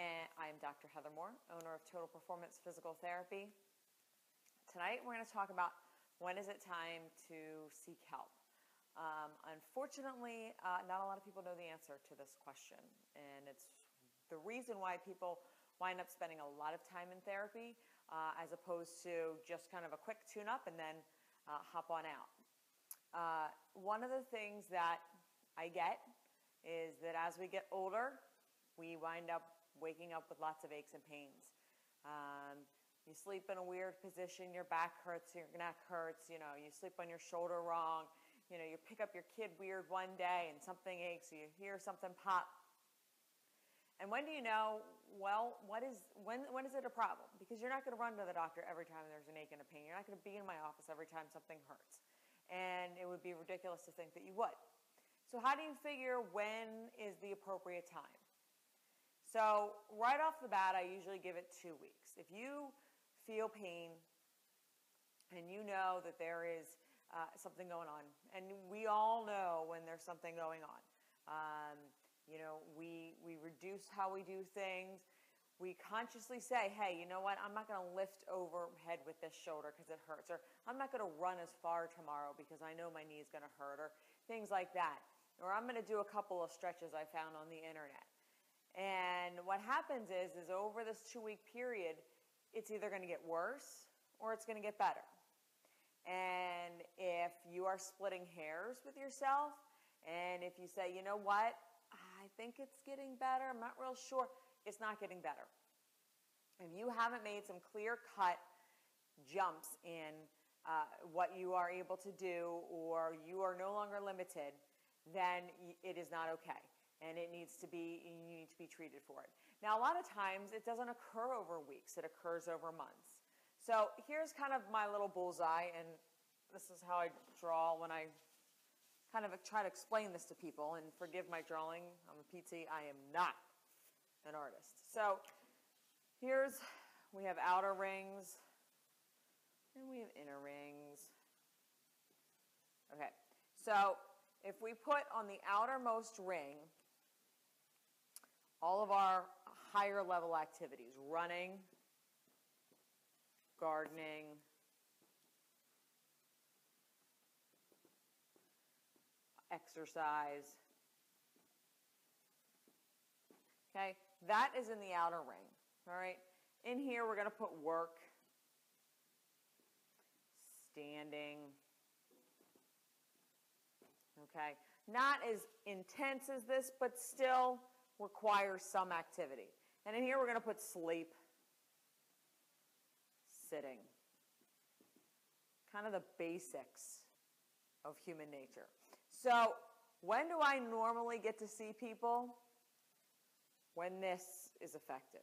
and I'm Dr. Heather Moore, owner of Total Performance Physical Therapy. Tonight we're going to talk about when is it time to seek help. Um, unfortunately, uh, not a lot of people know the answer to this question, and it's the reason why people wind up spending a lot of time in therapy uh, as opposed to just kind of a quick tune up and then uh, hop on out. Uh, one of the things that I get is that as we get older, we wind up waking up with lots of aches and pains. Um, you sleep in a weird position, your back hurts, your neck hurts, you know, you sleep on your shoulder wrong, you know, you pick up your kid weird one day and something aches, you hear something pop. And when do you know, well, what is, when, when is it a problem? Because you're not going to run to the doctor every time there's an ache and a pain. You're not going to be in my office every time something hurts. And it would be ridiculous to think that you would. So how do you figure when is the appropriate time? So right off the bat, I usually give it two weeks. If you feel pain and you know that there is uh, something going on, and we all know when there's something going on. Um, you know, we, we reduce how we do things. We consciously say, hey, you know what, I'm not going to lift overhead with this shoulder because it hurts, or I'm not going to run as far tomorrow because I know my knee is going to hurt, or things like that. Or I'm going to do a couple of stretches I found on the internet. And what happens is, is over this two week period, it's either going to get worse or it's going to get better. And if you are splitting hairs with yourself, and if you say, you know what, I think it's getting better, I'm not real sure, it's not getting better. If you haven't made some clear cut jumps in uh, what you are able to do, or you are no longer limited, then it is not okay and it needs to be you need to be treated for it. Now a lot of times it doesn't occur over weeks, it occurs over months. So here's kind of my little bullseye and this is how I draw when I kind of try to explain this to people and forgive my drawing. I'm a PT, I am not an artist. So here's we have outer rings and we have inner rings. Okay. So if we put on the outermost ring all of our higher level activities, running, gardening, exercise. Okay, that is in the outer ring. All right, in here we're going to put work, standing. Okay, not as intense as this, but still requires some activity. And in here we're going to put sleep, sitting. Kind of the basics of human nature. So when do I normally get to see people? When this is affected.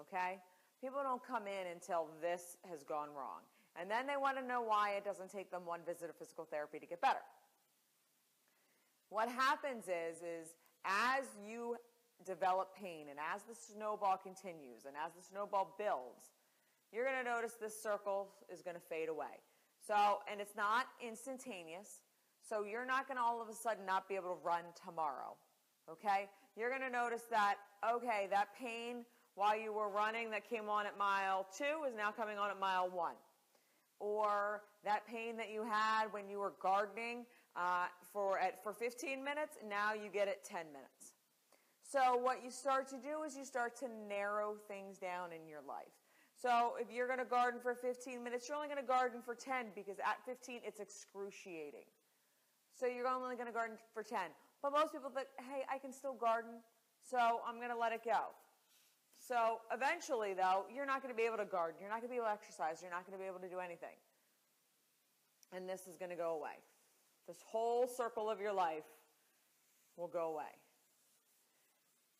Okay? People don't come in until this has gone wrong. And then they want to know why it doesn't take them one visit of physical therapy to get better. What happens is, is as you develop pain and as the snowball continues and as the snowball builds, you're going to notice this circle is going to fade away. So, and it's not instantaneous. So you're not going to all of a sudden not be able to run tomorrow. Okay? You're going to notice that, okay, that pain while you were running that came on at mile two is now coming on at mile one. Or that pain that you had when you were gardening uh, for, at, for 15 minutes, now you get it 10 minutes. So what you start to do is you start to narrow things down in your life. So if you're going to garden for 15 minutes, you're only going to garden for 10 because at 15 it's excruciating. So you're only going to garden for 10. But most people think, hey, I can still garden, so I'm going to let it go. So eventually, though, you're not going to be able to garden. You're not going to be able to exercise. You're not going to be able to do anything. And this is going to go away. This whole circle of your life will go away.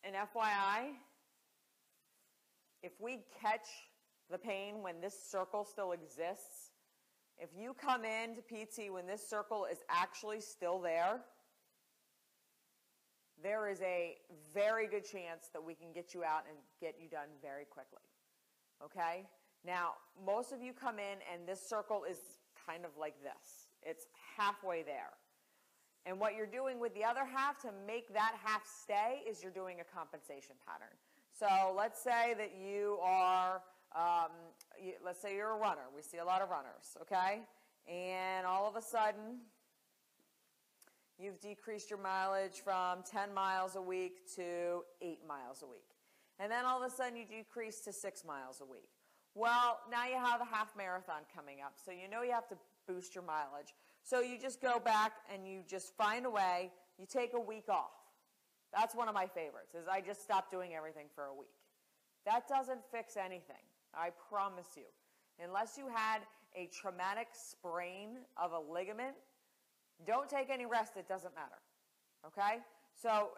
And FYI, if we catch the pain when this circle still exists, if you come into PT when this circle is actually still there, there is a very good chance that we can get you out and get you done very quickly. Okay? Now, most of you come in and this circle is kind of like this. It's halfway there. And what you're doing with the other half to make that half stay is you're doing a compensation pattern. So let's say that you are, um, you, let's say you're a runner. We see a lot of runners, okay? And all of a sudden, you've decreased your mileage from 10 miles a week to 8 miles a week. And then all of a sudden, you decrease to 6 miles a week. Well, now you have a half marathon coming up, so you know you have to boost your mileage. So you just go back and you just find a way, you take a week off. That's one of my favorites, is I just stop doing everything for a week. That doesn't fix anything, I promise you. Unless you had a traumatic sprain of a ligament, don't take any rest, it doesn't matter. Okay? So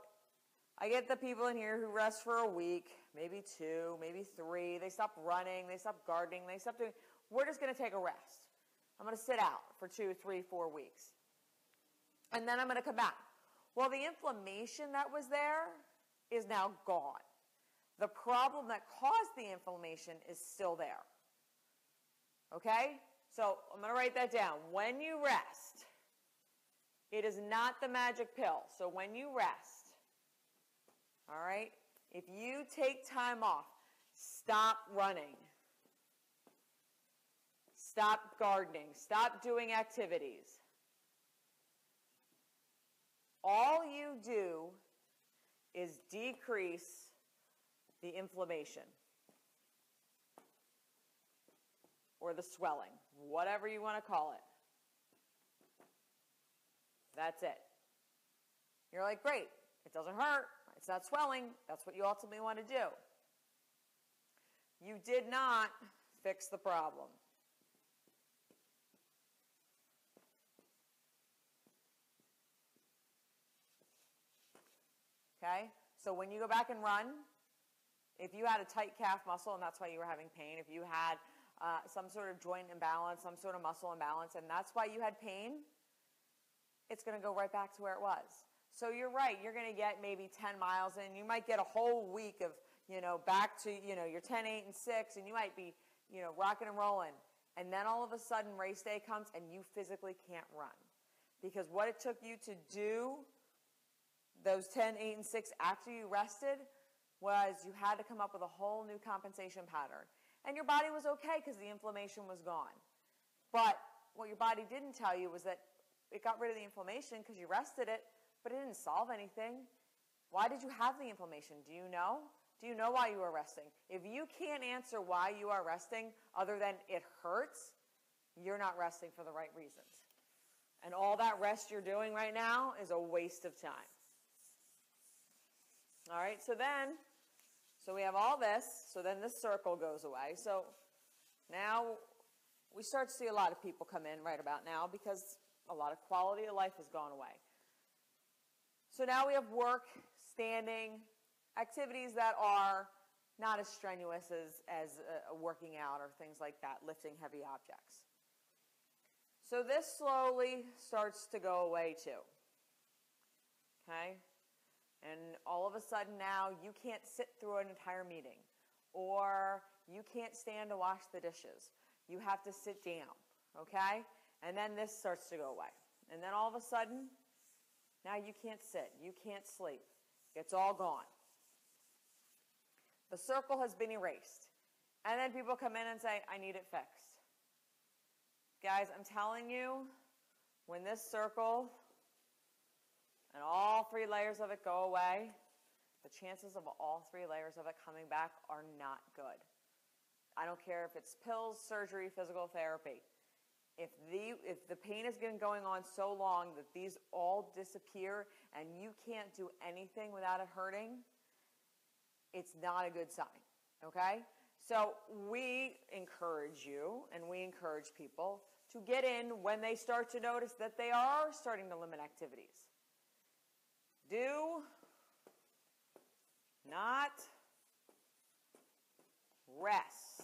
I get the people in here who rest for a week, maybe two, maybe three. They stop running, they stop gardening, they stop doing. We're just going to take a rest. I'm going to sit out for two, three, four weeks. And then I'm going to come back. Well, the inflammation that was there is now gone. The problem that caused the inflammation is still there. Okay? So I'm going to write that down. When you rest, it is not the magic pill. So when you rest, all right, if you take time off, stop running, stop gardening, stop doing activities. All you do is decrease the inflammation or the swelling, whatever you want to call it. That's it. You're like, great, it doesn't hurt, it's not swelling. That's what you ultimately want to do. You did not fix the problem. Okay? So when you go back and run, if you had a tight calf muscle and that's why you were having pain, if you had uh, some sort of joint imbalance, some sort of muscle imbalance, and that's why you had pain, it's going to go right back to where it was. So you're right. You're going to get maybe 10 miles in. You might get a whole week of, you know, back to, you know, your 10, 8, and 6, and you might be, you know, rocking and rolling. And then all of a sudden race day comes and you physically can't run. Because what it took you to do those 10, 8, and 6 after you rested was you had to come up with a whole new compensation pattern. And your body was okay because the inflammation was gone. But what your body didn't tell you was that it got rid of the inflammation because you rested it, but it didn't solve anything. Why did you have the inflammation? Do you know? Do you know why you are resting? If you can't answer why you are resting other than it hurts, you're not resting for the right reasons. And all that rest you're doing right now is a waste of time. All right, so then, so we have all this, so then this circle goes away. So now we start to see a lot of people come in right about now because a lot of quality of life has gone away. So now we have work, standing, activities that are not as strenuous as, as uh, working out or things like that, lifting heavy objects. So this slowly starts to go away too. Okay? And all of a sudden now you can't sit through an entire meeting or you can't stand to wash the dishes. You have to sit down. Okay? And then this starts to go away. And then all of a sudden, now you can't sit, you can't sleep. It's all gone. The circle has been erased. And then people come in and say, I need it fixed. Guys, I'm telling you, when this circle and all three layers of it go away, the chances of all three layers of it coming back are not good. I don't care if it's pills, surgery, physical therapy if the if the pain has been going on so long that these all disappear and you can't do anything without it hurting, it's not a good sign. Okay? So we encourage you and we encourage people to get in when they start to notice that they are starting to limit activities. Do not rest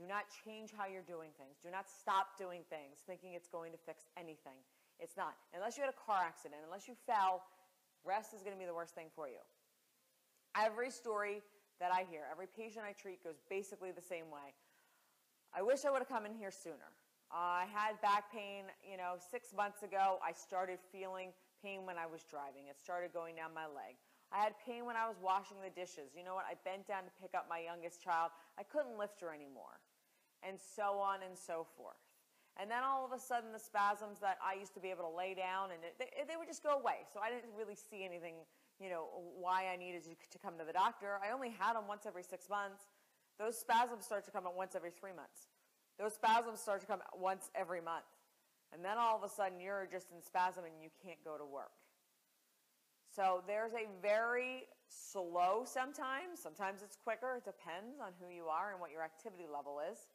Do not change how you're doing things. Do not stop doing things thinking it's going to fix anything. It's not. Unless you had a car accident, unless you fell, rest is going to be the worst thing for you. Every story that I hear, every patient I treat goes basically the same way. I wish I would have come in here sooner. Uh, I had back pain, you know, six months ago. I started feeling pain when I was driving. It started going down my leg. I had pain when I was washing the dishes. You know what? I bent down to pick up my youngest child. I couldn't lift her anymore. And so on and so forth. And then all of a sudden, the spasms that I used to be able to lay down, and it, they, they would just go away. So I didn't really see anything, you know, why I needed to, come to the doctor. I only had them once every six months. Those spasms start to come at once every three months. Those spasms start to come once every month. And then all of a sudden, you're just in spasm and you can't go to work. So there's a very slow sometimes, sometimes it's quicker, it depends on who you are and what your activity level is.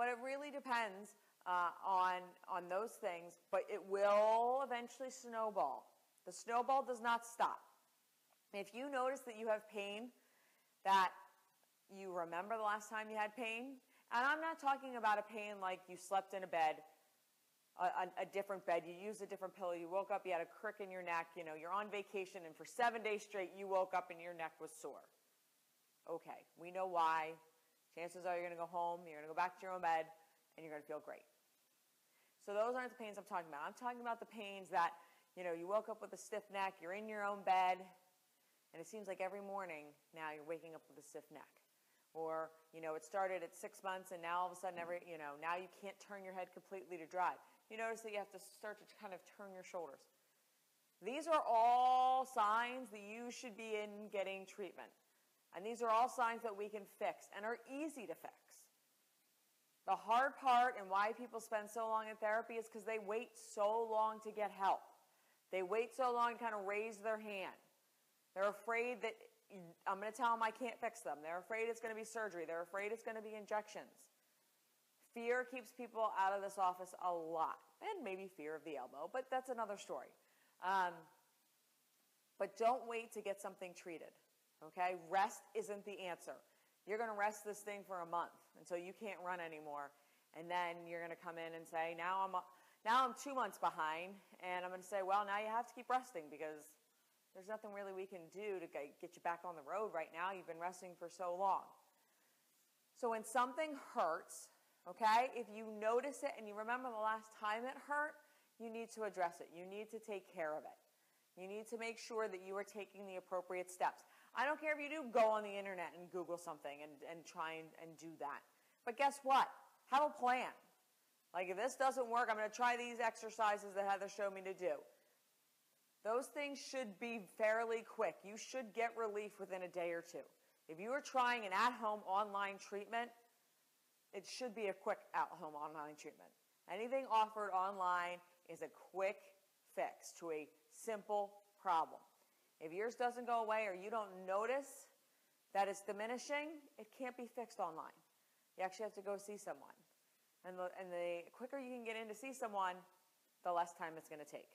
But it really depends uh, on, on those things, but it will eventually snowball. The snowball does not stop. If you notice that you have pain, that you remember the last time you had pain, and I'm not talking about a pain like you slept in a bed a, a, different bed, you used a different pillow, you woke up, you had a crick in your neck, you know, you're on vacation, and for seven days straight, you woke up and your neck was sore. Okay, we know why. Chances are you're going to go home, you're going to go back to your own bed, and you're going to feel great. So those aren't the pains I'm talking about. I'm talking about the pains that, you know, you woke up with a stiff neck, you're in your own bed, and it seems like every morning now you're waking up with a stiff neck. Or, you know, it started at six months and now all of a sudden every, you know, now you can't turn your head completely to drive you notice that you have to start to kind of turn your shoulders. These are all signs that you should be in getting treatment. And these are all signs that we can fix and are easy to fix. The hard part and why people spend so long in therapy is because they wait so long to get help. They wait so long to kind of raise their hand. They're afraid that I'm going to tell them I can't fix them. They're afraid it's going to be surgery. They're afraid it's going to be injections. Fear keeps people out of this office a lot, and maybe fear of the elbow, but that's another story. Um, but don't wait to get something treated. Okay? Rest isn't the answer. You're going to rest this thing for a month until you can't run anymore, and then you're going to come in and say, "Now I'm now I'm two months behind," and I'm going to say, "Well, now you have to keep resting because there's nothing really we can do to get you back on the road right now. You've been resting for so long." So when something hurts, Okay? If you notice it and you remember the last time it hurt, you need to address it. You need to take care of it. You need to make sure that you are taking the appropriate steps. I don't care if you do go on the internet and Google something and, and try and, and do that. But guess what? Have a plan. Like if this doesn't work, I'm going to try these exercises that Heather showed me to do. Those things should be fairly quick. You should get relief within a day or two. If you are trying an at home online treatment, it should be a quick at-home online treatment. Anything offered online is a quick fix to a simple problem. If yours doesn't go away or you don't notice that it's diminishing, it can't be fixed online. You actually have to go see someone. And the, and the quicker you can get in to see someone, the less time it's going to take.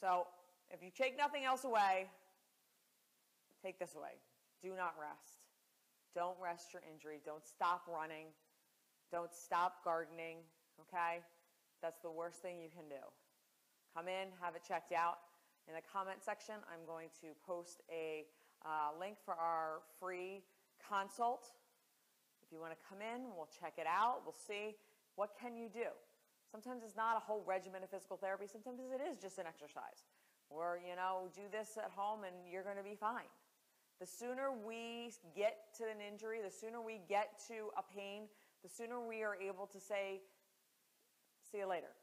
So if you take nothing else away, take this away. Do not rest. Don't rest your injury. Don't stop running. Don't stop gardening, okay? That's the worst thing you can do. Come in, have it checked out. In the comment section, I'm going to post a uh, link for our free consult. If you want to come in, we'll check it out. We'll see what can you do. Sometimes it's not a whole regimen of physical therapy. Sometimes it is just an exercise. Or, you know, do this at home and you're going to be fine. The sooner we get to an injury, the sooner we get to a pain, the sooner we are able to say, see you later.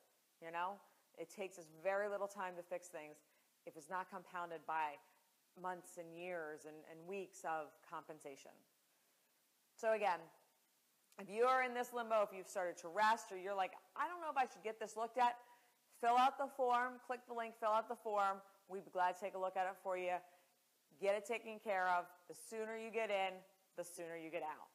You know, it takes us very little time to fix things if it's not compounded by months and years and, and weeks of compensation. So again, if you are in this limbo, if you've started to rest or you're like, I don't know if I should get this looked at, fill out the form, click the link, fill out the form. We'd be glad to take a look at it for you. Get it taken care of. The sooner you get in, the sooner you get out.